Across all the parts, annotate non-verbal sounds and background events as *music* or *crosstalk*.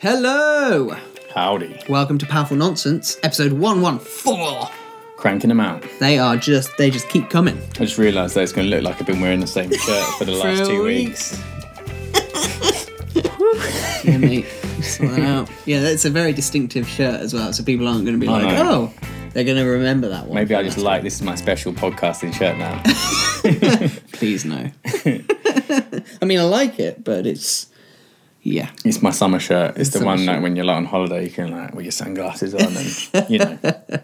Hello! Howdy. Welcome to Powerful Nonsense, episode 114. Cranking them out. They are just, they just keep coming. I just realised that it's going to look like I've been wearing the same *laughs* shirt for the last two weeks. *laughs* Yeah, mate. Sort that out. Yeah, that's a very distinctive shirt as well, so people aren't going to be I like, know. oh, they're going to remember that one. Maybe I just like this is my special podcasting shirt now. *laughs* Please, no. I mean, I like it, but it's, yeah. It's my summer shirt. It's the one shirt. like when you're like on holiday, you can like with your sunglasses on and you know. *laughs*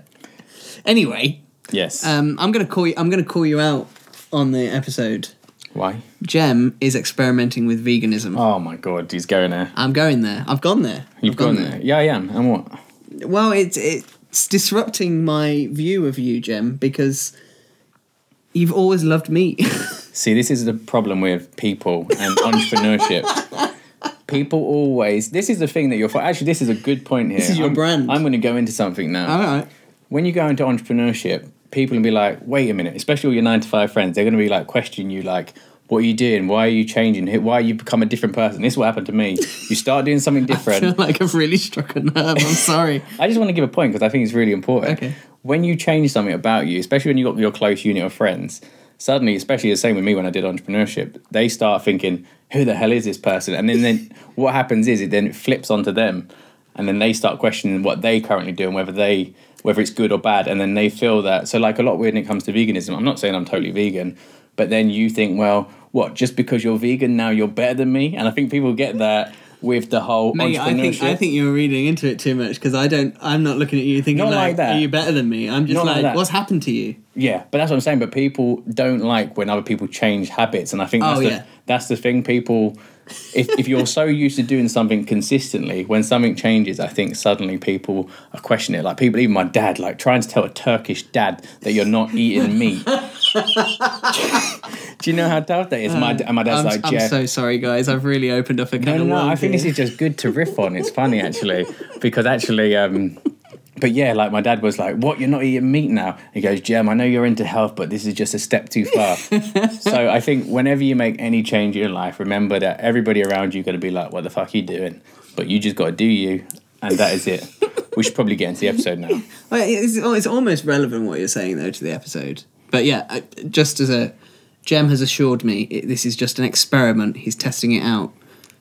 Anyway, Yes. um, I'm going to call you, I'm to call you out on the episode. Why? Jem is experimenting with veganism. Oh my god, he's going there. I'm going there. I've gone there. You've gone gone there. Yeah, I am. And what? Well, it's it's disrupting my view of you, Jem, because you've always loved meat. *laughs* See, this is the problem with people and entrepreneurship. People always. This is the thing that you're. Actually, this is a good point here. This is your I'm, brand. I'm going to go into something now. All right. when you go into entrepreneurship, people will be like, wait a minute, especially all your nine to five friends, they're going to be like, question you, like, what are you doing? Why are you changing? Why you become a different person? This is what happened to me. You start doing something *laughs* I feel different. like I've really struck a nerve. I'm sorry. *laughs* I just want to give a point because I think it's really important. Okay. When you change something about you, especially when you've got your close unit of friends, suddenly, especially the same with me when I did entrepreneurship, they start thinking, who the hell is this person? And then, then what happens is it then flips onto them, and then they start questioning what they currently do and whether they whether it's good or bad, and then they feel that. So, like a lot when it comes to veganism, I'm not saying I'm totally vegan, but then you think, well, what? Just because you're vegan now you're better than me? And I think people get that with the whole Mate, I think I think you're reading into it too much because I don't. I'm not looking at you thinking Not like, like that. "Are you better than me?" I'm just Not like like, that. "What's happened to you?" Yeah, but that's what I'm saying. But people don't like when other people change habits, and I think oh, that's Oh, the, yeah. that's the thing. People, if if you're so used to doing something consistently, when something changes, I think suddenly people are questioning it. Like people, even my dad, like trying to tell a Turkish dad that you're not eating meat. *laughs* Do you know how tough that is? My and my dad's I'm, like, I'm so sorry, guys. I've really opened up a can No, no, of no. I think this is just good to riff on. It's funny actually because actually, um, but yeah, like my dad was like, "What? You're not eating meat now?" He goes, "Jem, I know you're into health, but this is just a step too far." *laughs* so I think whenever you make any change in your life, remember that everybody around you going to be like, "What the fuck are you doing?" But you just got to do you, and that is it. we should probably get into the episode now. *laughs* Well, it's, it's almost relevant what you're saying though to the episode. But yeah, I- just as a Jem has assured me, it, this is just an experiment. He's testing it out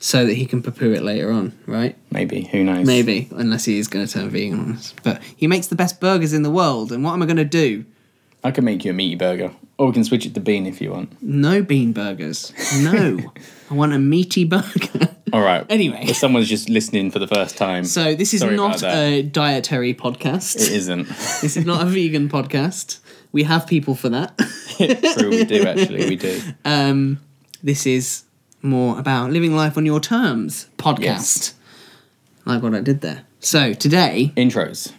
so that he can poo it later on, right? Maybe who knows? Maybe, unless he is going to turn vegan on us. But he makes the best burgers in the world, and what am I going to do? I can make you a meaty burger, or we can switch it to bean if you want. No bean burgers. No, *laughs* I want a meaty burger. All right. Anyway. if someone's just listening for the first time, So this is not a dietary podcast. it isn't. This is not a vegan podcast. We have people for that. *laughs* True, we do actually. We do. *laughs* Um, this is more about living life on your terms podcast. Like what I did there. So today, Intros.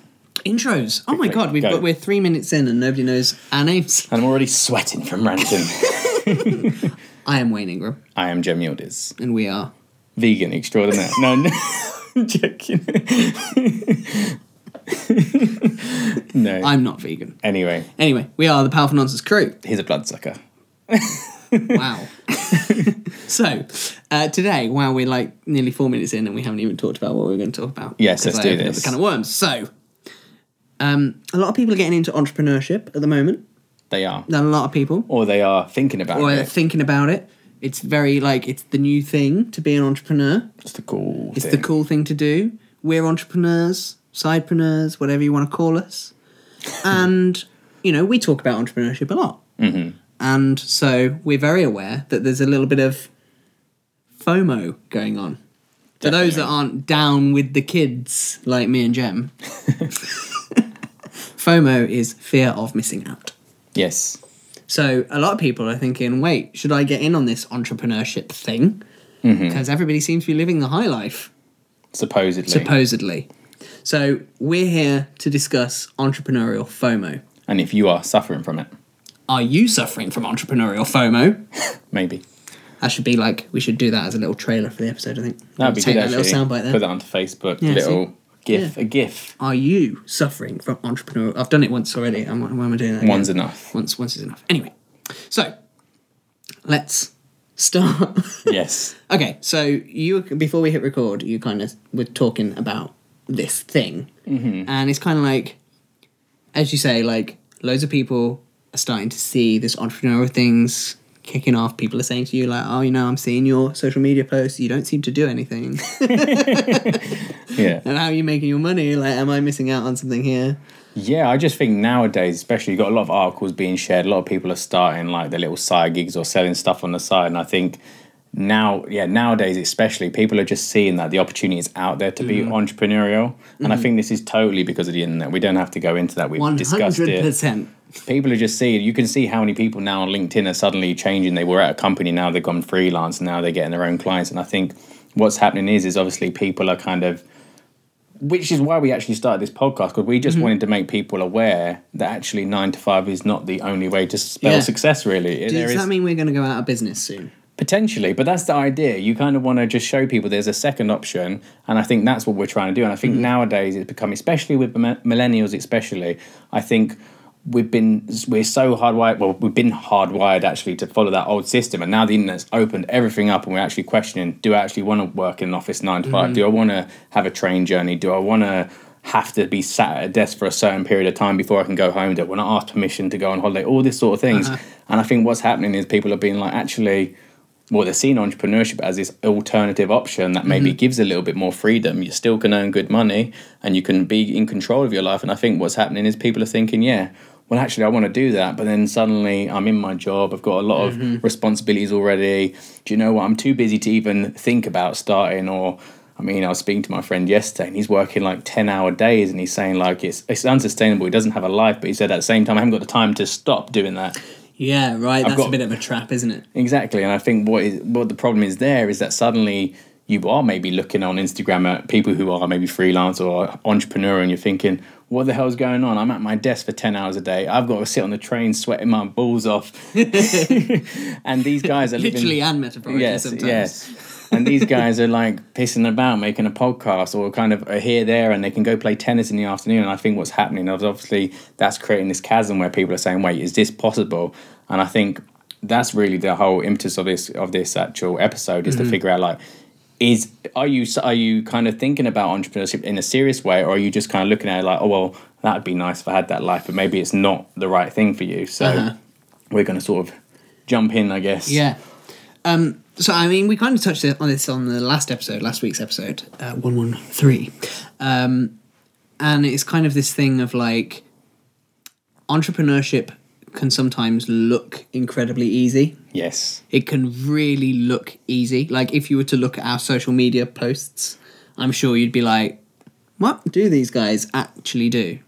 intros. Oh my god, we've go. got we're three minutes in and nobody knows our names. And I'm already sweating from ranting. *laughs* I am Wayne Ingram, I am Jem Yildiz, and we are. vegan extraordinaire. No, no, *laughs* I'm joking. *laughs* no. I'm not vegan. anyway, Anyway, we are the Powerful Nonsense crew. he's a bloodsucker. Wow. *laughs* so uh, today, wow, we're like nearly four minutes in and we haven't even talked about what we're going to talk about. Yes, let's I do this. The kind of worms. So, um, a lot of people are getting into entrepreneurship at the moment. They are. Not a lot of people. Or they are thinking about it. or they're thinking about it. It's very like it's the new thing to be an entrepreneur. It's the cool It's thing. the cool thing to do. We're entrepreneurs, sidepreneurs, whatever you want to call us. *laughs* and you know, we talk about entrepreneurship a lot. Mm-hmm. And so we're very aware that there's a little bit of FOMO going on. For those that aren't down with the kids, like me and Jem, *laughs* FOMO is fear of missing out. Yes. So a lot of people are thinking, wait, should I get in on this entrepreneurship thing? Mm-hmm. Because everybody seems to be living the high life, Supposedly. supposedly. So we're here to discuss entrepreneurial FOMO. and if you are suffering from it, Are you suffering from entrepreneurial FOMO? *laughs* maybe. That should be like we should do that as a little trailer for the episode. I think That'd be take good that actually. little soundbite there. Put that onto Facebook. Yeah, little gif. A gif. Are you suffering from entrepreneurial? I've done it once already. I'm, why am I doing that? One's enough. Once, once is enough. Anyway, so let's start. *laughs* Yes. okay, so you before we hit record, you kind of were talking about this thing, mm-hmm. and it's kind of like, as you say, like loads of people starting to see this entrepreneurial things kicking off. People are saying to you like, "Oh, you know, I'm seeing your social media posts. You don't seem to do anything. *laughs* Yeah. and how are you making your money? Like, am I missing out on something here?" Yeah, I just think nowadays, especially, you've got a lot of articles being shared. A lot of people are starting like their little side gigs or selling stuff on the side. And I think now, yeah, nowadays, especially, people are just seeing that the opportunity is out there to be entrepreneurial. And I think this is totally because of the internet. We don't have to go into that. We've One discussed hundred it. People are just seeing, you can see how many people now on LinkedIn are suddenly changing. They were at a company, now they've gone freelance, now they're getting their own clients. And I think what's happening is, is obviously people are kind of which is why we actually started this podcast because we Mm-hmm. just wanted to make people aware that actually nine to five is not the only way to spell Yeah. success. Really, Does there is that mean we're going to go out of business soon? Potentially, but that's the idea. You kind of want to just show people there's a second option, and I think that's what we're trying to do. And I think mm-hmm. nowadays it's become, especially with millennials, especially, I think we've been we're so hardwired. Well, we've been hardwired actually to follow that old system, and now the internet's opened everything up, and we're actually questioning: Do I actually want to work in an office nine to 5 mm-hmm. Do I want to have a train journey? Do I want to have to be sat at a desk for a certain period of time before I can go home? Do I want to ask permission to go on holiday? All this sort of things. Uh-huh. And I think what's happening is people are being like, actually, well, they're seeing entrepreneurship as this alternative option that maybe mm-hmm. gives a little bit more freedom. You still can earn good money and you can be in control of your life. And I think what's happening is people are thinking, yeah, well, actually, I want to do that. But then suddenly I'm in my job, I've got a lot of mm-hmm. responsibilities already. Do you know what? I'm too busy to even think about starting or. I mean, I was speaking to my friend yesterday, and he's working like ten hour days, and he's saying like it's it's unsustainable. He doesn't have a life, but he said at the same time, I haven't got the time to stop doing that. Yeah, right. That's got- a bit of a trap, isn't it? Exactly, and I think what is what the problem is there is that suddenly you are maybe looking on Instagram at people who are maybe freelance or entrepreneur, and you're thinking, "What the hell's going on? I'm at my desk for ten hours a day. I've got to sit on the train sweating my balls off." *laughs* *laughs* and these guys are living, Literally and metaphorically yes, sometimes. yes. And these guys are like pissing about, making a podcast, or kind of here, there, and they can go play tennis in the afternoon. And I think what's happening is obviously that's creating this chasm where people are saying, "Wait, is this possible?" And I think that's really the whole impetus of this of this actual episode is to figure out like, is are you are you kind of thinking about entrepreneurship in a serious way, or are you just kind of looking at it like, "Oh well, that'd be nice if I had that life," but maybe it's not the right thing for you. So Uh-huh. we're going to sort of jump in, I guess. Yeah. Um, so I mean, we kind of touched on this on the last episode, last week's episode, uh, one one three, um, and it's kind of this thing of like entrepreneurship can sometimes look incredibly easy. Yes. It can really look easy. Like if you were to look at our social media posts, I'm sure you'd be like, "What do these guys actually do?"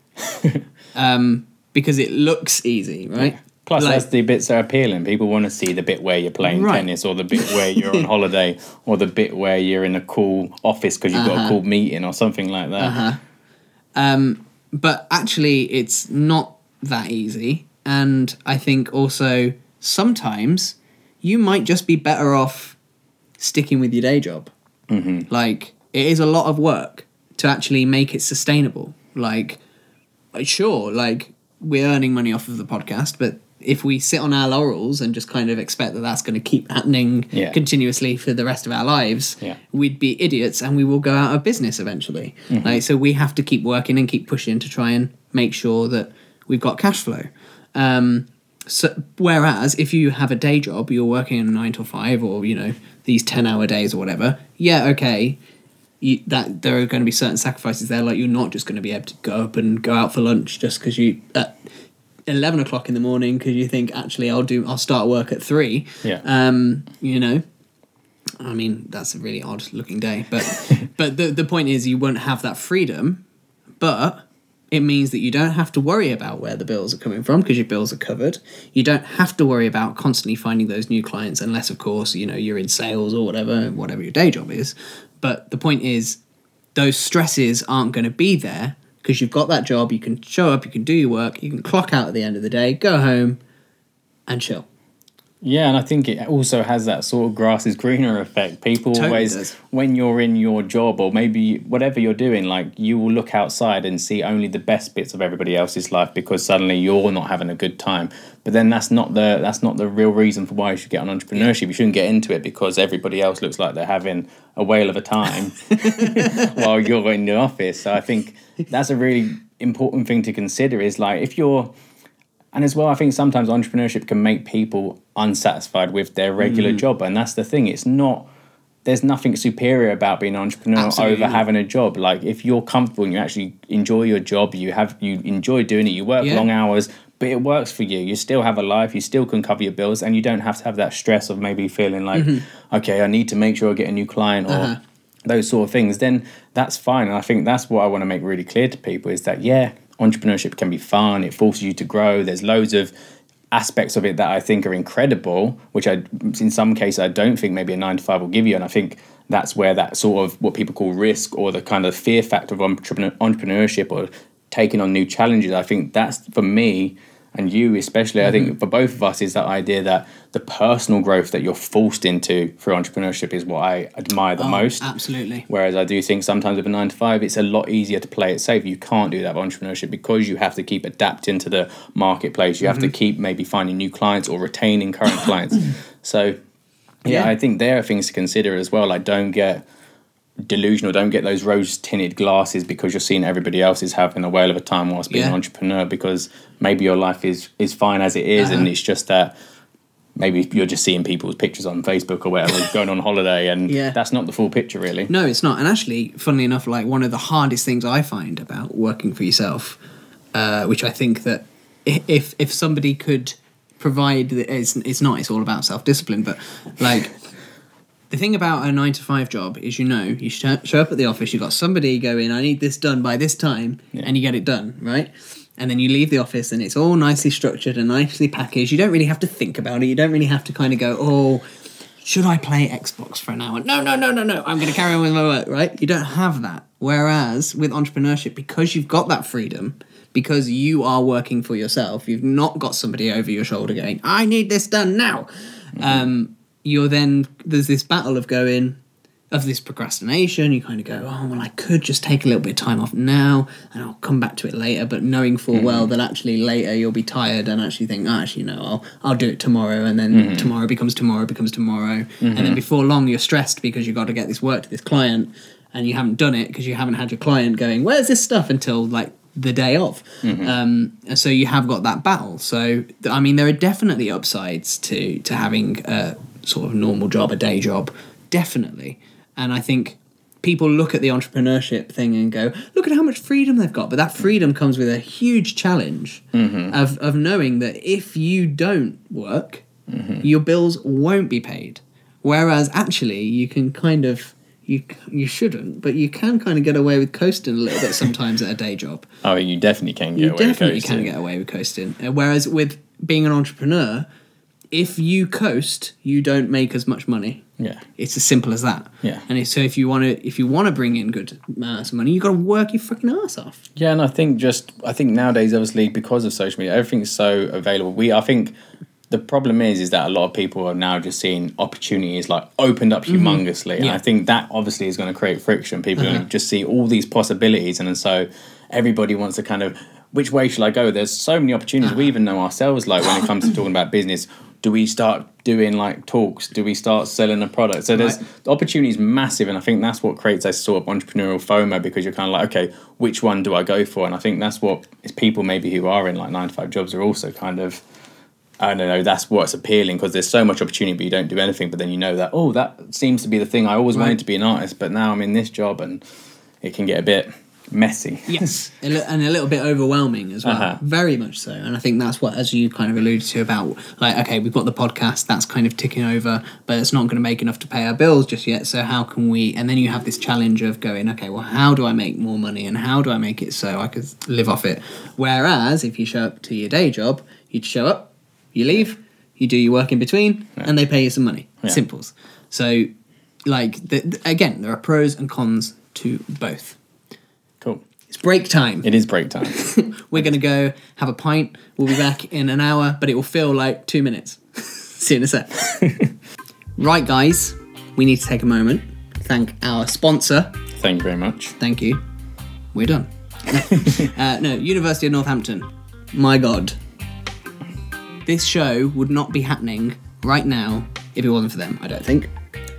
*laughs* um, because it looks easy, right? Plus, Like- that's the bits that are appealing. People want to see the bit where you're playing Right. tennis, or the bit where you're on *laughs* holiday, or the bit where you're in a cool office because you've got Uh-huh. a cool meeting or something like that. but actually it's not that easy and i think also sometimes you might just be better off sticking with your day job mm-hmm. like it is a lot of work to actually make it sustainable like sure like we're earning money off of the podcast but if we sit on our laurels and just kind of expect that that's going to keep happening Yeah. continuously for the rest of our lives Yeah. we'd be idiots and we will go out of business eventually. Like so we have to keep working and keep pushing to try and make sure that we've got cash flow. Um, so whereas if you have a day job, you're working in nine to five or you know these ten hour days or whatever. Yeah, okay. You, that there are going to be certain sacrifices there. Like you're not just going to be able to go up and go out for lunch just because you at eleven o'clock in the morning because you think actually I'll do I'll start work at three. Yeah. Um, you know, I mean, that's a really odd looking day, but *laughs* but the the point is you won't have that freedom, but it means that you don't have to worry about where the bills are coming from because your bills are covered. You don't have to worry about constantly finding those new clients unless of course, you know, you're in sales or whatever, whatever your day job is. But the point is those stresses aren't going to be there because you've got that job, you can show up, you can do your work, you can clock out at the end of the day, go home and chill. Yeah, and I think it also has that sort of grass is greener effect. People Totally always, does. when you're in your job or maybe whatever you're doing, like you will look outside and see only the best bits of everybody else's life because suddenly you're not having a good time. But then that's not the that's not the real reason for why you should get on entrepreneurship. You shouldn't get into it because everybody else looks like they're having a whale of a time *laughs* *laughs* while you're in the office. So I think that's a really important thing to consider. Is like if you're and as well, I think sometimes entrepreneurship can make people unsatisfied with their regular Mm. job, and that's the thing. It's not. There's nothing superior about being an entrepreneur Absolutely over having a job. Like if you're comfortable and you actually enjoy your job, you have you enjoy doing it. You work Yeah. long hours, but it works for you. You still have a life. You still can cover your bills, and you don't have to have that stress of maybe feeling like, okay, I need to make sure I get a new client or Mm-hmm. Uh-huh. those sort of things, then that's fine. And I think that's what I want to make really clear to people is that, yeah, entrepreneurship can be fun, it forces you to grow. There's loads of aspects of it that I think are incredible, which I, in some cases, I don't think maybe a nine to five will give you. And I think that's where that sort of what people call risk or the kind of fear factor of entrepreneurship or taking on new challenges, I think that's for me and you especially i think for both of us is that idea that the personal growth that you're forced into through entrepreneurship is what i admire the Oh, most Absolutely. Whereas I do think sometimes with a nine to five, it's a lot easier to play it safe. You can't do that with entrepreneurship because you have to keep adapting to the marketplace. You have Mm-hmm. to keep maybe finding new clients or retaining current clients. *coughs* So, yeah, Yeah. I think there are things to consider as well. Like, don't get delusional. Don't get those rose tinted glasses because you're seeing everybody else is having a whale of a time whilst being an entrepreneur. Because maybe your life is is fine as it is, and Uh-huh. it's just that. Maybe you're just seeing people's pictures on Facebook or whatever, *laughs* going on holiday, and Yeah. that's not the full picture, really. No, it's not. And actually, funnily enough, like one of the hardest things I find about working for yourself, uh, which I think that if if somebody could provide, it's it's not. It's all about self discipline. But like the thing about a nine to five job is, you know, you show, up at the office, you've got somebody going, I need this done by this time, and you get it done, right? And then you leave the office and it's all nicely structured and nicely packaged. You don't really have to think about it. You don't really have to kind of go, oh, should I play Xbox for an hour? No, no, no, no, no. I'm going to carry on with my work, right? You don't have that. Whereas with entrepreneurship, because you've got that freedom, because you are working for yourself, you've not got somebody over your shoulder going, I need this done now. Um, you're then, there's this battle of going, of this procrastination. You kind of go, oh, well, I could just take a little bit of time off now and I'll come back to it later. But knowing full well mm-hmm. that actually later you'll be tired and actually think, oh, actually, no, I'll, I'll do it tomorrow. And then mm-hmm. tomorrow becomes tomorrow, becomes tomorrow. And then mm-hmm. before long, you're stressed because you've got to get this work to this client and you haven't done it because you haven't had your client going, where's this stuff until like the day of. Um, and so you have got that battle. So, I mean, there are definitely upsides to, to having a sort of normal job, a day job, definitely. And I think people look at the entrepreneurship thing and go, look at how much freedom they've got. But that freedom comes with a huge challenge mm-hmm. of, of knowing that if you don't work, mm-hmm. your bills won't be paid. Whereas actually, you can kind of. You, you shouldn't, but you can kind of get away with coasting a little bit sometimes at a day job. *laughs* Oh, you definitely can get You away with definitely coasting. can get away with coasting. Whereas with being an entrepreneur, if you coast, you don't make as much money. Yeah. It's as simple as that. Yeah. And if- so if you want to if you want to bring in good amounts of money, you got to work your fucking ass off. Yeah, and I think just I think nowadays, obviously, because of social media, everything's so available. We I think the problem is is that a lot of people are now just seeing opportunities like opened up mm-hmm. humongously, and Yeah. I think that obviously is going to create friction. People to uh-huh. just see all these possibilities, and then so everybody wants to kind of which way shall I go? There's so many opportunities. We even know ourselves, like when it comes to talking about business. Do we start doing like talks? Do we start selling a product? So there's Right. the opportunity is massive, and I think that's what creates a sort of entrepreneurial FOMO because you're kind of like, okay, which one do I go for? And I think that's what is people maybe who are in like nine to five jobs are also kind of, I don't know, that's what's appealing because there's so much opportunity, but you don't do anything. But then you know that oh, that seems to be the thing. I always Right. wanted to be an artist, but now I'm in this job, and it can get a bit messy. Yes, and a little bit overwhelming as well. Uh-huh. Very much so. And I think that's what, as you kind of alluded to about, like, okay, we've got the podcast that's kind of ticking over, but it's not going to make enough to pay our bills just yet. So how can we? And then you have this challenge of going, okay, well, how do I make more money, and how do I make it so I could live off it? Whereas if you show up to your day job, you'd show up, you leave, you do your work in between, and they pay you some money. Yeah. Simples. So, like, the- again, there are pros and cons to both. It's break time. It is break time. *laughs* We're going to go have a pint. We'll be back in an hour, but it will feel like two minutes. *laughs* See you in a sec. *laughs* right, guys, we need to take a moment. Thank our sponsor. Thank you very much. Thank you. We're done. uh, no, University of Northampton. My God. This show would not be happening right now if it wasn't for them, I don't think.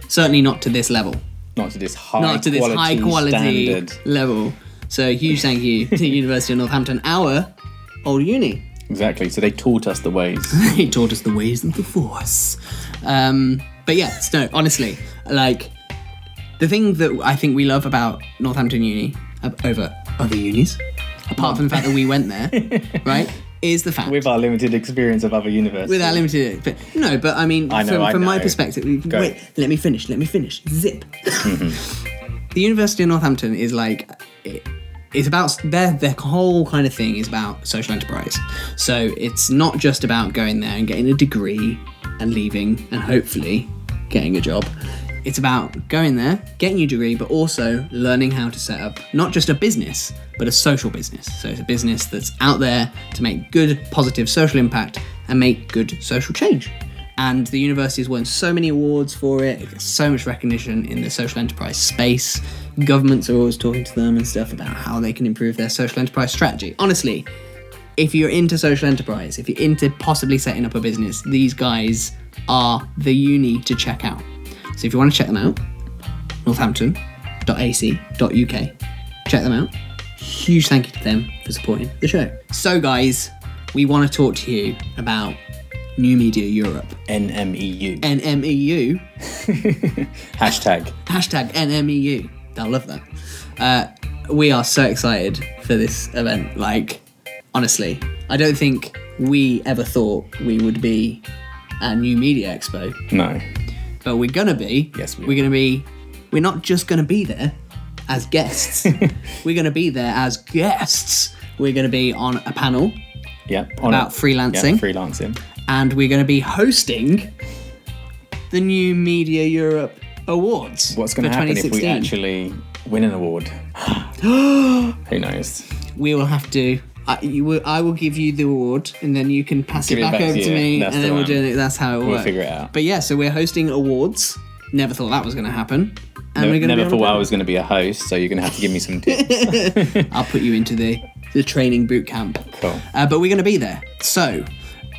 Certainly not to this level. Not to this high not to this quality high quality standard. level. So huge thank you to the University of Northampton, our old uni. Exactly. So they taught us the ways. *laughs* they taught us the ways of the force. Um, but yeah, no, honestly, like the thing that I think we love about Northampton Uni uh, over other unis, apart from the fact that we went there, *laughs* right, is the fact With our limited experience of other universities. with our limited, but no, but I mean, I know, from, I from my perspective, Go. wait, let me finish, let me finish. Zip. *laughs* the University of Northampton is like, it, it's about their their whole kind of thing is about social enterprise. So it's not just about going there and getting a degree and leaving and hopefully getting a job. It's about going there, getting your degree, but also learning how to set up not just a business, but a social business. So it's a business that's out there to make good, positive social impact and make good social change. And the university has won so many awards for it, it gets so much recognition in the social enterprise space. Governments are always talking to them and stuff about how they can improve their social enterprise strategy. Honestly, if you're into social enterprise, if you're into possibly setting up a business, these guys are the uni to check out. So if you want to check them out, northampton.ac.uk, check them out. Huge thank you to them for supporting the show. So, guys, we want to talk to you about New Media Europe, NMEU. NMEU, *laughs* Hashtag. hashtag NMEU. They'll love that. Uh, we are so excited for this event. Like, honestly, I don't think we ever thought we would be at New Media Expo, No. but we're gonna be. Yes, we we're gonna be. We're not just gonna be there as guests. *laughs* we're gonna be there as guests. We're gonna be on a panel, Yeah. About it. freelancing. Yeah, freelancing. And we're gonna be hosting the New Media Europe Awards. What's going to happen if we actually win an award? *gasps* Who knows? we will have to. I, you will, I will give you the award, and then you can pass it it back, back over to to me, That's and the then we'll do it. That's how it We'll works. figure it out. But yeah, so we're hosting awards. Never thought that was going to happen. And No- we're going to never thought I was going to be a host, so you're going to have to give me some *laughs* tips. I'll put you into the the training boot camp. cool. Uh, but we're going to be there. So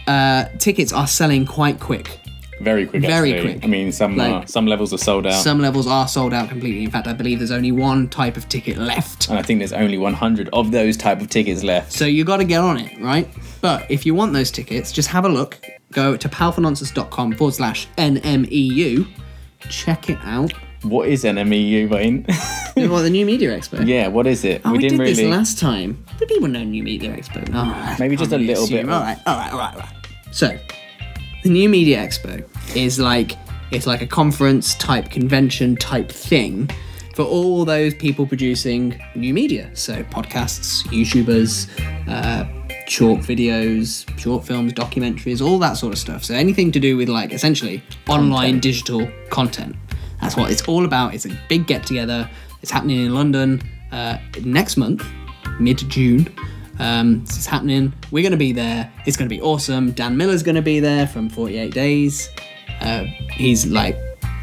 uh, tickets are selling quite quick. Very quick. Very actually. quick. I mean, some Like- uh, some levels are sold out, Some levels are sold out completely. In fact, I believe there's only one type of ticket left. and I think there's only 100 of those type of tickets left. So you got to get on it, right? But if you want those tickets, just have a look. Go to powerfulnonsense.com forward slash NMEU. Check it out. What is NMEU, Wayne? *laughs* what, the New Media Expo? yeah, what is it? Oh, we, didn't did really. this last time. Do people know New Media Expo? Oh, Maybe just a little assume. bit. All right, all right, all right, all right. So, the New Media Expo is like it's like a conference type convention type thing for all those people producing new media. So podcasts, YouTubers, uh, short videos, short films, documentaries, all that sort of stuff. So anything to do with like essentially online digital content. That's what it's all about. It's a big get together. It's happening in London uh, next month, mid June. Um, this is happening. We're going to be there. It's going to be awesome. Dan Miller's going to be there from 48 Days. Uh, he's like,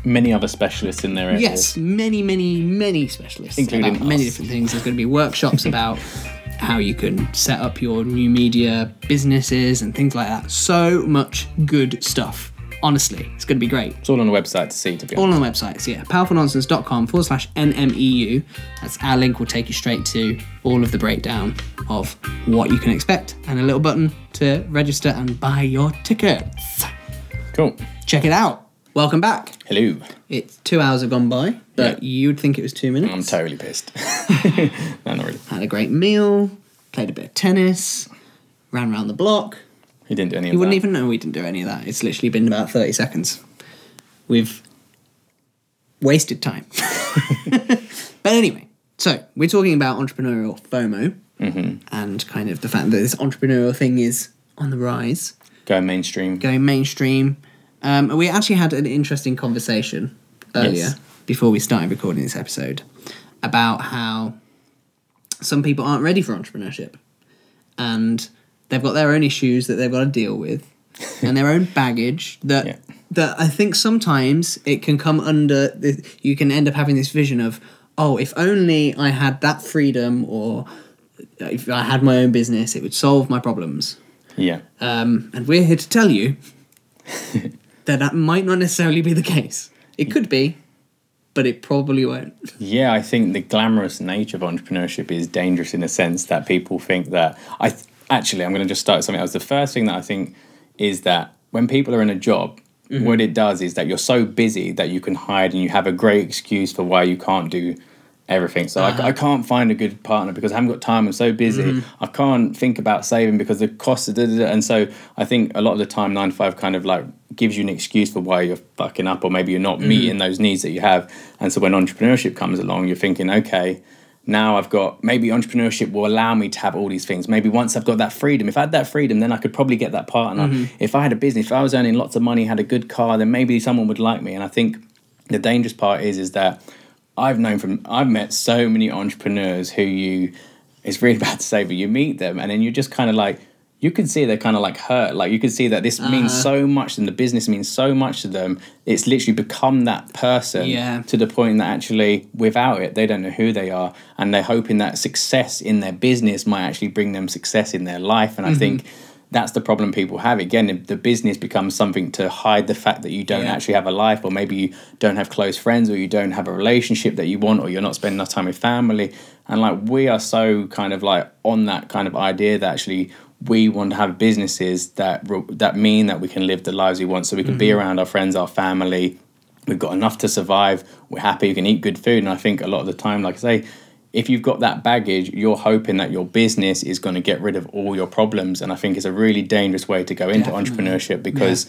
Many other specialists in their area. yes, many, many, many specialists Including about many different things. There's going to be workshops *laughs* about how you can set up your new media businesses and things like that. So much good stuff. Honestly, it's going to be great. It's all on the website to see, to be All honest. on the websites, yeah. Powerfulnonsense.com forward slash NMEU. That's our link will take you straight to all of the breakdown of what you can expect and a little button to register and buy your tickets. Cool. Check it out. Welcome back. Hello. It's two hours have gone by, but Yeah. you'd think it was two minutes. I'm totally pissed. *laughs* *laughs* no, not really. Had a great meal, played a bit of tennis, ran around the block. He didn't do any of You wouldn't that. even know we didn't do any of that. It's literally been about 30 seconds. We've wasted time. *laughs* but anyway, so we're talking about entrepreneurial FOMO and kind of the fact that this entrepreneurial thing is on the rise, Going mainstream. going mainstream. Um, we actually had an interesting conversation earlier Yes. before we started recording this episode about how some people aren't ready for entrepreneurship and they've got their own issues that they've got to deal with and their own baggage that *laughs* Yeah. that I think sometimes it can come under the, you can end up having this vision of oh if only I had that freedom or if I had my own business it would solve my problems Yeah. um, and we're here to tell you *laughs* that that might not necessarily be the case it could be but it probably won't *laughs* Yeah, I think the glamorous nature of entrepreneurship is dangerous in a sense that people think that I th- actually I'm going to just start something else. The first thing that I think is that when people are in a job, mm-hmm. what it does is that you're so busy that you can hide and you have a great excuse for why you can't do everything. So I, I can't find a good partner because I haven't got time. I'm so busy. Mm-hmm. I can't think about saving because the costs. Da, da, da. And so I think a lot of the time, nine to five kind of like gives you an excuse for why you're fucking up or maybe you're not mm-hmm. meeting those needs that you have. And so when entrepreneurship comes along, you're thinking, okay. Now I've got maybe entrepreneurship will allow me to have all these things. Maybe once I've got that freedom, if I had that freedom, then I could probably get that partner. Mm-hmm. If I had a business, if I was earning lots of money, had a good car, then maybe someone would like me. And I think the dangerous part is is that I've known from I've met so many entrepreneurs who you it's really *laughs* bad to say, but you meet them and then you're just kind of like you can see they're kind of like hurt. Like you can see that this means uh-huh. so much and the business means so much to them. It's literally become that person Yeah. to the point that actually without it they don't know who they are and they're hoping that success in their business might actually bring them success in their life. And I think mm-hmm. that's the problem people have. Again, the business becomes something to hide the fact that you don't Yeah. actually have a life, or maybe you don't have close friends, or you don't have a relationship that you want, or you're not spending enough time with family. And like we are so kind of like on that kind of idea that actually we want to have businesses that that mean that we can live the lives we want, so we can be around our friends, our family. We've got enough to survive. We're happy. We can eat good food. And I think a lot of the time, like I say, if you've got that baggage, you're hoping that your business is going to get rid of all your problems. And I think it's a really dangerous way to go into Definitely. entrepreneurship because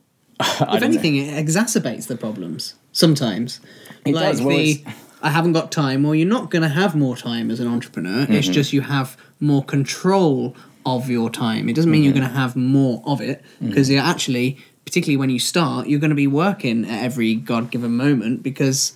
*laughs* if anything, it exacerbates the problems sometimes. It like does, well, the I haven't got time, or you're not going to have more time as an entrepreneur. It's Mm-hmm. just you have more control of your time. It doesn't mean Mm-hmm. you're going to have more of it because you're actually, particularly when you start, you're going to be working at every God given moment because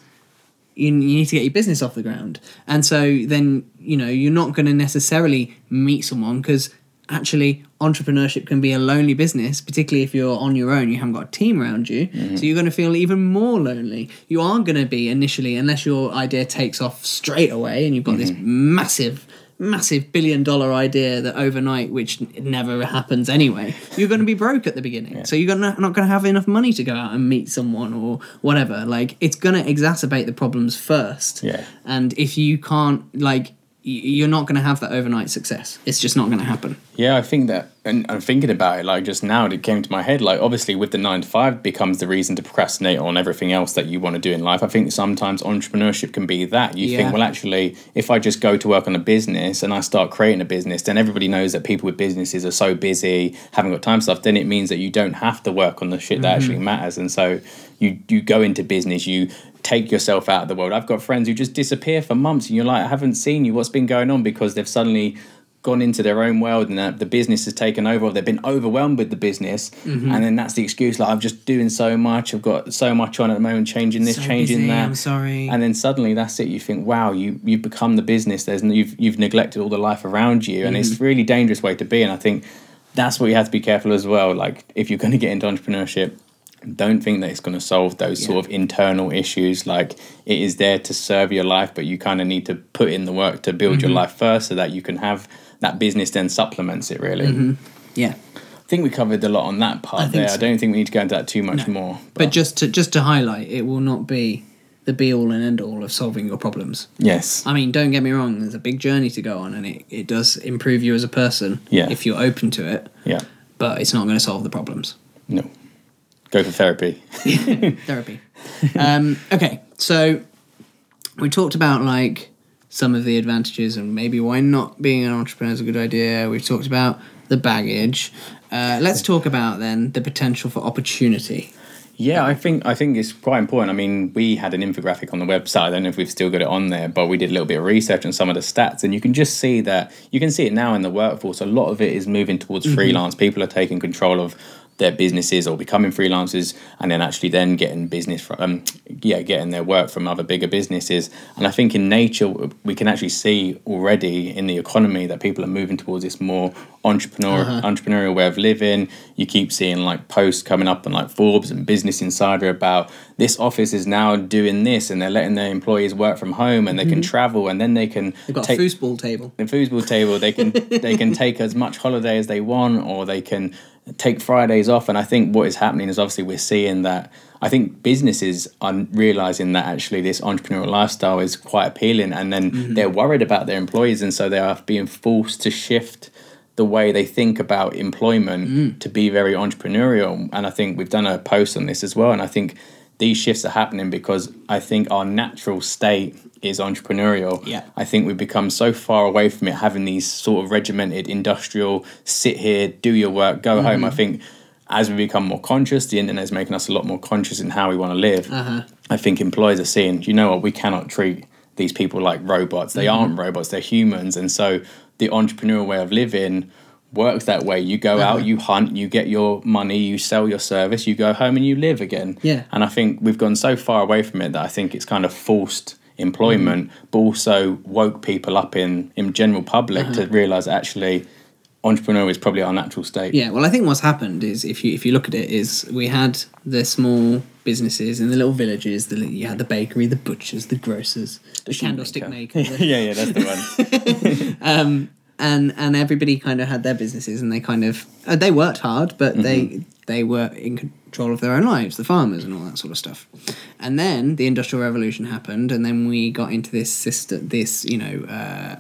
you, you need to get your business off the ground. And so then, you know, you're not going to necessarily meet someone because actually entrepreneurship can be a lonely business, particularly if you're on your own, you haven't got a team around you. So you're going to feel even more lonely. You are going to be initially, unless your idea takes off straight away and you've got this massive massive billion dollar idea that overnight which never happens anyway you're going to be broke at the beginning. So you're gonna, not going to have enough money to go out and meet someone or whatever. Like it's going to exacerbate the problems first. Yeah. and if you can't like you're not going to have that overnight success it's just not going to happen Yeah, I think that, and I'm thinking about it like just now, it came to my head. Like, obviously, with the nine to five becomes the reason to procrastinate on everything else that you want to do in life. I think sometimes entrepreneurship can be that. You Yeah. think, well, actually, if I just go to work on a business and I start creating a business, then everybody knows that people with businesses are so busy, haven't got time stuff. Then it means that you don't have to work on the shit that mm-hmm. actually matters. And so you you go into business, you take yourself out of the world. I've got friends who just disappear for months, and you're like, I haven't seen you. What's been going on? Because they've suddenly gone into their own world and that the business has taken over or they've been overwhelmed with the business Mm-hmm. and then that's the excuse like i'm just doing so much i've got so much on at the moment changing this So changing busy, that I'm sorry. and then suddenly that's it you think wow you you've become the business there's you've you've neglected all the life around you and it's Mm-hmm. a really dangerous way to be and i think that's what you have to be careful as well like if you're going to get into entrepreneurship don't think that it's going to solve those sort of internal issues like it is there to serve your life but you kind of need to put in the work to build Mm-hmm. your life first so that you can have that business then supplements it really yeah i think we covered a lot on that part Mm-hmm. I there so. i don't think we need to go into that too much more but just to just to highlight it will not be the be all and end all of solving your problems yes I mean, don't get me wrong, there's a big journey to go on and it, it does improve you as a person Yeah. if you're open to it, yeah but it's not going to solve the problems. no go for therapy *laughs* Therapy. um, okay, so we talked about like some of the advantages and maybe why not being an entrepreneur is a good idea. We've talked about the baggage. Uh, let's talk about then the potential for opportunity. Yeah, I think I think it's quite important. I mean, we had an infographic on the website. I don't know if we've still got it on there, but we did a little bit of research on some of the stats, and you can just see that you can see it now in the workforce. A lot of it is moving towards freelance. People are taking control of their businesses or becoming freelancers and then actually then getting business from um, yeah getting their work from other bigger businesses and i think in nature we can actually see already in the economy that people are moving towards this more entrepreneur Uh-huh. entrepreneurial way of living you keep seeing like posts coming up on like forbes and business insider about this office is now doing this and they're letting their employees work from home and they can travel and then they can Mm-hmm. They've got take a foosball table. the foosball table they can *laughs* they can take as much holiday as they want or they can take fridays off and i think what is happening is obviously we're seeing that i think businesses are realizing that actually this entrepreneurial lifestyle is quite appealing and then mm-hmm. they're worried about their employees and so they are being forced to shift the way they think about employment mm. to be very entrepreneurial. And i think we've done a post on this as well and i think these shifts are happening because i think our natural state is entrepreneurial Yeah. I think we've become so far away from it, having these sort of regimented industrial sit here, do your work, go home. I mm-hmm. think as we become more conscious, the internet is making us a lot more conscious in how we want to live. Mm-hmm. I think employers are seeing, you know what, we cannot treat these people like robots. They mm-hmm. aren't robots, they're humans. And so the entrepreneurial way of living works that way. You go out, uh-huh. you hunt, you get your money, you sell your service, you go home and you live again. Yeah. And I think we've gone so far away from it that I think it's kind of forced employment, mm-hmm. but also woke people up in in general public to uh-huh. realize actually entrepreneur is probably our natural state. Yeah, well, I think what's happened is if you if you look at it, is we had the small businesses in the little villages. The you had the bakery, the butchers, the grocers, the, candlestick maker, the- *laughs* yeah, yeah, that's the one. *laughs* Um, and and everybody kind of had their businesses, and they kind of uh, they worked hard, but they mm-hmm. they were in control of their own lives, the farmers and all that sort of stuff. And then the industrial revolution happened, and then we got into this system, this you know. Uh,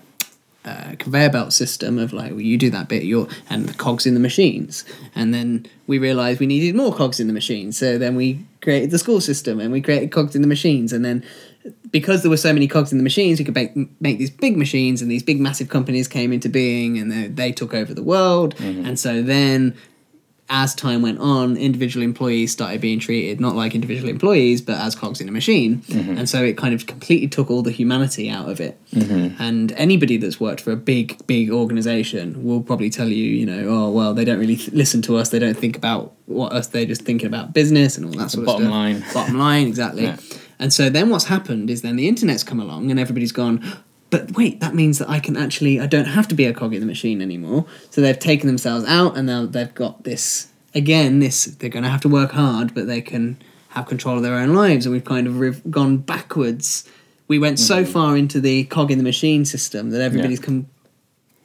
uh, conveyor belt system of like well, you do that bit you're and the cogs in the machines and then we realized we needed more cogs in the machines so then we created the school system and we created cogs in the machines and then because there were so many cogs in the machines we could make, make these big machines and these big massive companies came into being and they, they took over the world and so then as time went on, individual employees started being treated not like individual employees, but as cogs in a machine. Mm-hmm. And so it kind of completely took all the humanity out of it. Mm-hmm. And anybody that's worked for a big, big organization will probably tell you, you know, oh, well, they don't really th- listen to us. They don't think about what us. They're just thinking about business and all that sort of bottom stuff. Bottom line. Bottom line, exactly. *laughs* Yeah. And so then what's happened is then the internet's come along and everybody's gone, but wait, that means that I can actually, I don't have to be a cog in the machine anymore. So they've taken themselves out and now they've got this, again, this, they're going to have to work hard, but they can have control of their own lives. And we've kind of rev- gone backwards. We went so mm-hmm. far into the cog in the machine system that everybody's Yeah. com-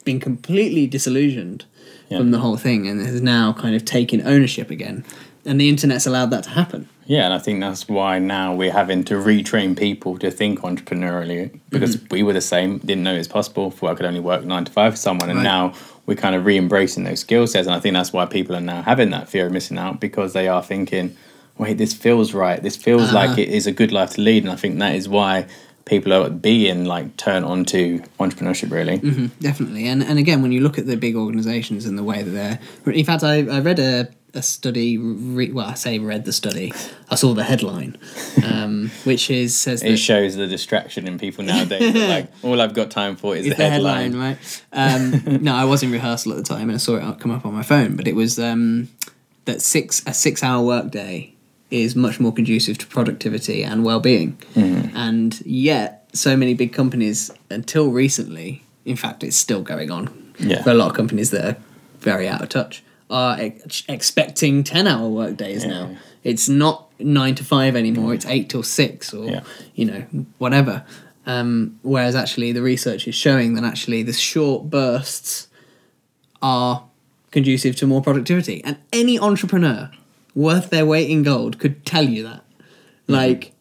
been completely disillusioned Yeah. from the whole thing and has now kind of taken ownership again. And the internet's allowed that to happen. Yeah, and I think that's why now we're having to retrain people to think entrepreneurially because Mm-hmm. we were the same, didn't know it's possible. Thought I could only work nine to five for someone, and Right. now we're kind of re-embracing those skill sets. And I think that's why people are now having that fear of missing out because they are thinking, "Wait, this feels right. This feels Uh-huh. like it is a good life to lead." And I think that is why people are being like turned on to entrepreneurship. Really, Mm-hmm. Definitely, and and again, when you look at the big organisations and the way that they're, in fact, I, I read a, a study. Re, well, I say read the study. I saw the headline, um, which is says it shows the distraction in people nowadays. Like, *laughs* all I've got time for is it's the headline. right? Um, no, I was in rehearsal at the time and I saw it come up on my phone, but it was um, that six a six hour workday is much more conducive to productivity and well being, Mm-hmm. and yet so many big companies until recently, in fact, it's still going on. Yeah. for a lot of companies that are very out of touch are ex- expecting 10 hour work days Yeah. now. It's not 9 to 5 anymore it's 8 till 6 or Yeah. you know whatever. Um, whereas actually the research is showing that actually the short bursts are conducive to more productivity. And any entrepreneur worth their weight in gold could tell you that. Like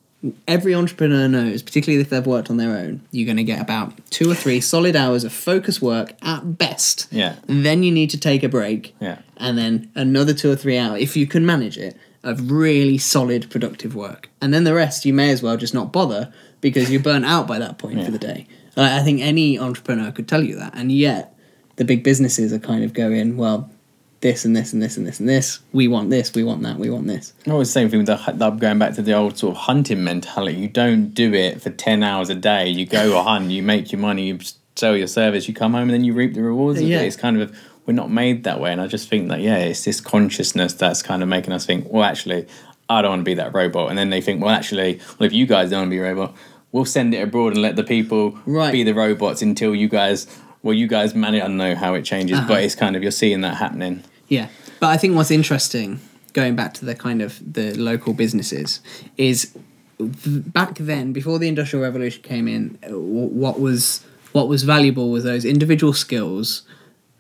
every entrepreneur knows particularly if they've worked on their own you're going to get about two or three solid hours of focus work at best Yeah. then you need to take a break Yeah. and then another two or three hours if you can manage it of really solid productive work and then the rest you may as well just not bother because you're burnt out by that point Yeah. for the day Like, i think any entrepreneur could tell you that and yet the big businesses are kind of going well this and this and this and this and this we want this we want that we want this it's the same thing with the, going back to the old sort of hunting mentality. You don't do it for 10 hours a day. You go *laughs* hunt, you make your money, you sell your service, you come home, and then you reap the rewards of Yeah. it. It's kind of we're not made that way. And I just think that yeah, it's this consciousness that's kind of making us think, well, actually, I don't want to be that robot. And then they think, well, actually, well, if you guys don't want to be a robot, we'll send it abroad and let the people Right. be the robots until you guys. Well, you guys manage. I don't know how it changes, Uh-huh. but it's kind of you're seeing that happening. Yeah, but I think what's interesting, going back to the kind of the local businesses, is back then before the industrial revolution came in, what was what was valuable was those individual skills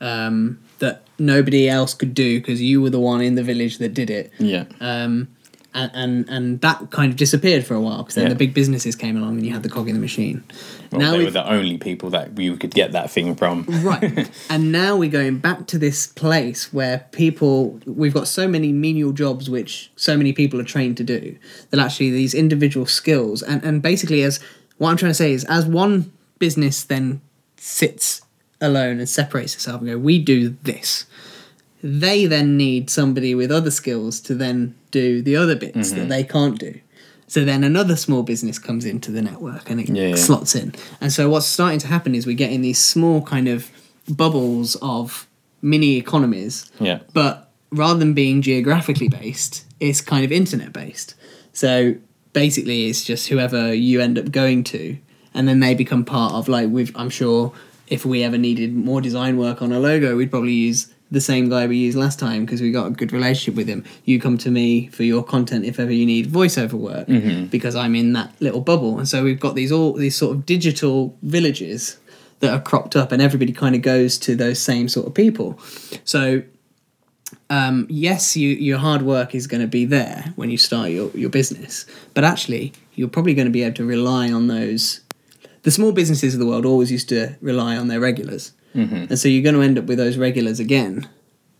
um, that nobody else could do because you were the one in the village that did it. Yeah. Um, and, and and that kind of disappeared for a while because then Yeah. the big businesses came along and you had the cog in the machine. Well, now they were the only people that you could get that thing from. right *laughs* and now we're going back to this place where people we've got so many menial jobs which so many people are trained to do that actually these individual skills and and basically as what i'm trying to say is as one business then sits alone and separates itself and go we do this they then need somebody with other skills to then do the other bits that mm-hmm. they can't do so then another small business comes into the network and it Yeah, yeah. slots in. And so what's starting to happen is we're getting these small kind of bubbles of mini economies. Yeah. But rather than being geographically based, it's kind of internet based. So basically it's just whoever you end up going to and then they become part of like we've I'm sure if we ever needed more design work on a logo, we'd probably use the same guy we used last time because we got a good relationship with him. You come to me for your content if ever you need voiceover work because I'm in that little bubble. And so we've got these all these sort of digital villages that are cropped up and everybody kind of goes to those same sort of people. So um, yes, you, your hard work is going to be there when you start your, your business, but actually, you're probably going to be able to rely on those. The small businesses of the world always used to rely on their regulars, mm-hmm. and so you're going to end up with those regulars again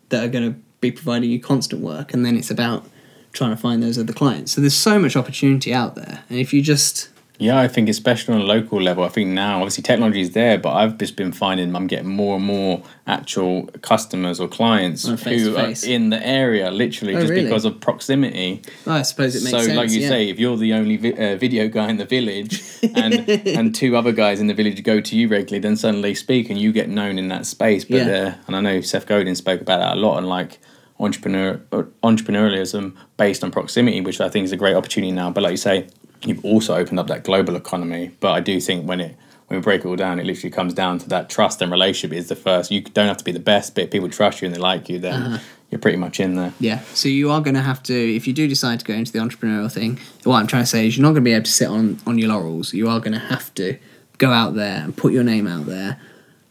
that are going to be providing you constant work, and then it's about trying to find those other clients. So there's so much opportunity out there, and if you just Yeah, I think especially on a local level, I think now obviously technology is there, but I've just been finding I'm getting more and more actual customers or clients face who are in the area, literally Oh, just really? because of proximity. oh, I suppose it makes so, sense. So, like you yeah. say, if you're the only vi- uh, video guy in the village, and *laughs* and two other guys in the village go to you regularly, then suddenly speak and you get known in that space. But Yeah. uh, and I know Seth Godin spoke about that a lot, and like entrepreneur uh, entrepreneurialism based on proximity, which I think is a great opportunity now. But like you say, you've also opened up that global economy. But I do think when it when we break it all down, it literally comes down to that trust and relationship is the first. You don't have to be the best, but if people trust you and they like you, then Uh-huh. you're pretty much in there. Yeah, so you are going to have to, if you do decide to go into the entrepreneurial thing, what I'm trying to say is you're not going to be able to sit on, on your laurels. You are going to have to go out there and put your name out there.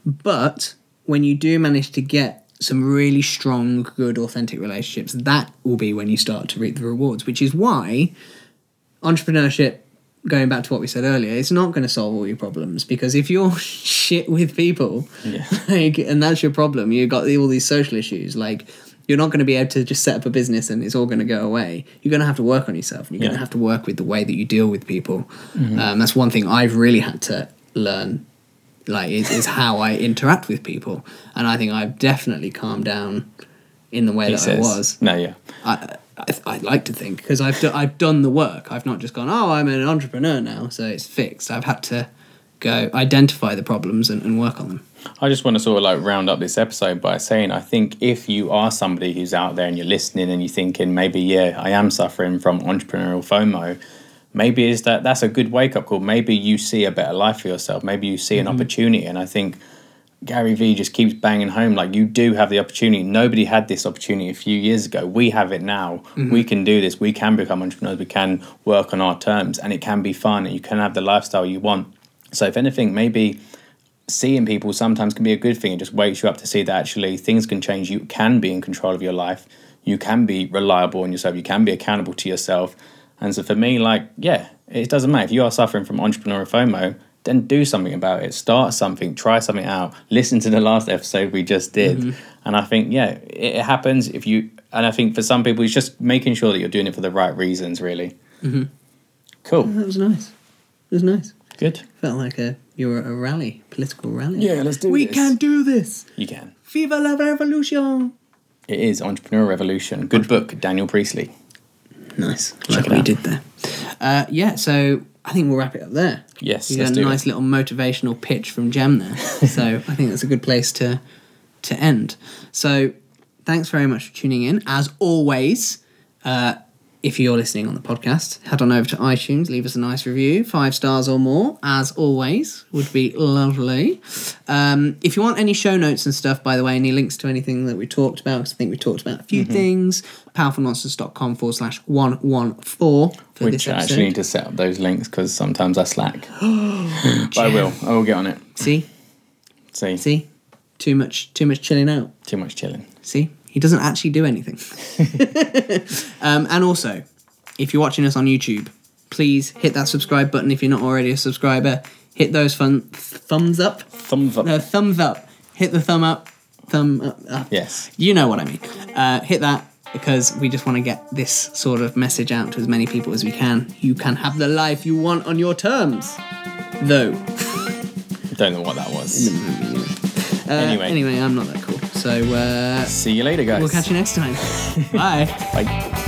But when you do manage to get some really strong, good, authentic relationships, that will be when you start to reap the rewards, which is why entrepreneurship going back to what we said earlier it's not going to solve all your problems because if you're *laughs* shit with people Yeah. *laughs* like and that's your problem you've got all these social issues like you're not going to be able to just set up a business and it's all going to go away. You're going to have to work on yourself and you're going to have to work with the way that you deal with people. Um, that's one thing i've really had to learn like is, is how i interact with people. And i think i've definitely calmed down in the way He that i was. No, yeah. I, I, I like to think because I've do, I've done the work. I've not just gone, oh, I'm an entrepreneur now, so it's fixed. I've had to go identify the problems and, and work on them. I just want to sort of like round up this episode by saying I think if you are somebody who's out there and you're listening and you're thinking maybe yeah I am suffering from entrepreneurial FOMO, maybe is that that's a good wake up call. Maybe you see a better life for yourself. Maybe you see an mm-hmm. opportunity, and I think Gary Vee just keeps banging home like you do have the opportunity. Nobody had this opportunity a few years ago. We have it now. Mm-hmm. We can do this. We can become entrepreneurs. We can work on our terms, and it can be fun. And you can have the lifestyle you want. So if anything, maybe seeing people sometimes can be a good thing. It just wakes you up to see that actually things can change. You can be in control of your life. You can be reliable on yourself. You can be accountable to yourself. And so for me, like, yeah, it doesn't matter. If you are suffering from entrepreneurial FOMO, then do something about it. Start something, try something out. Listen to the last episode we just did. And I think, yeah, it, it happens if you, and I think for some people, it's just making sure that you're doing it for the right reasons, really. Mm-hmm. Cool. That was nice. It was nice. Good. Felt like a you were a rally, political rally. Yeah, let's do We this. can do this. You can. Viva la revolution! It is Entrepreneur Revolution. Good book, Daniel Priestley. Nice. Check like it we out. did there. Uh, yeah, so I think we'll wrap it up there. Yes, You got a nice it. little motivational pitch from Jem there. *laughs* so I think that's a good place to to end. So thanks very much for tuning in. As always, uh, if you're listening on the podcast, head on over to iTunes, leave us a nice review, five stars or more, as always, would be lovely. Um, if you want any show notes and stuff, by the way, any links to anything that we talked about, I think we talked about a few things, powerfulmonsters.com forward slash 114 for Which I actually need to set up those links because sometimes I slack. *gasps* but I will. I will get on it. See? See, See? Too much, too much chilling out. too much chilling. See, he doesn't actually do anything. *laughs* um, and also, if you're watching us on YouTube, please hit that subscribe button if you're not already a subscriber. Hit those fun thumbs up. Thumbs up. No, thumbs up. Hit the thumb up. Thumb up. up. Yes. You know what I mean. Uh, hit that because we just want to get this sort of message out to as many people as we can. You can have the life you want on your terms, though. *laughs* Don't know what that was. *laughs* Uh, Anyway. anyway, I'm not that. So uh, See you later, guys. we'll catch you next time. *laughs* Bye. Bye.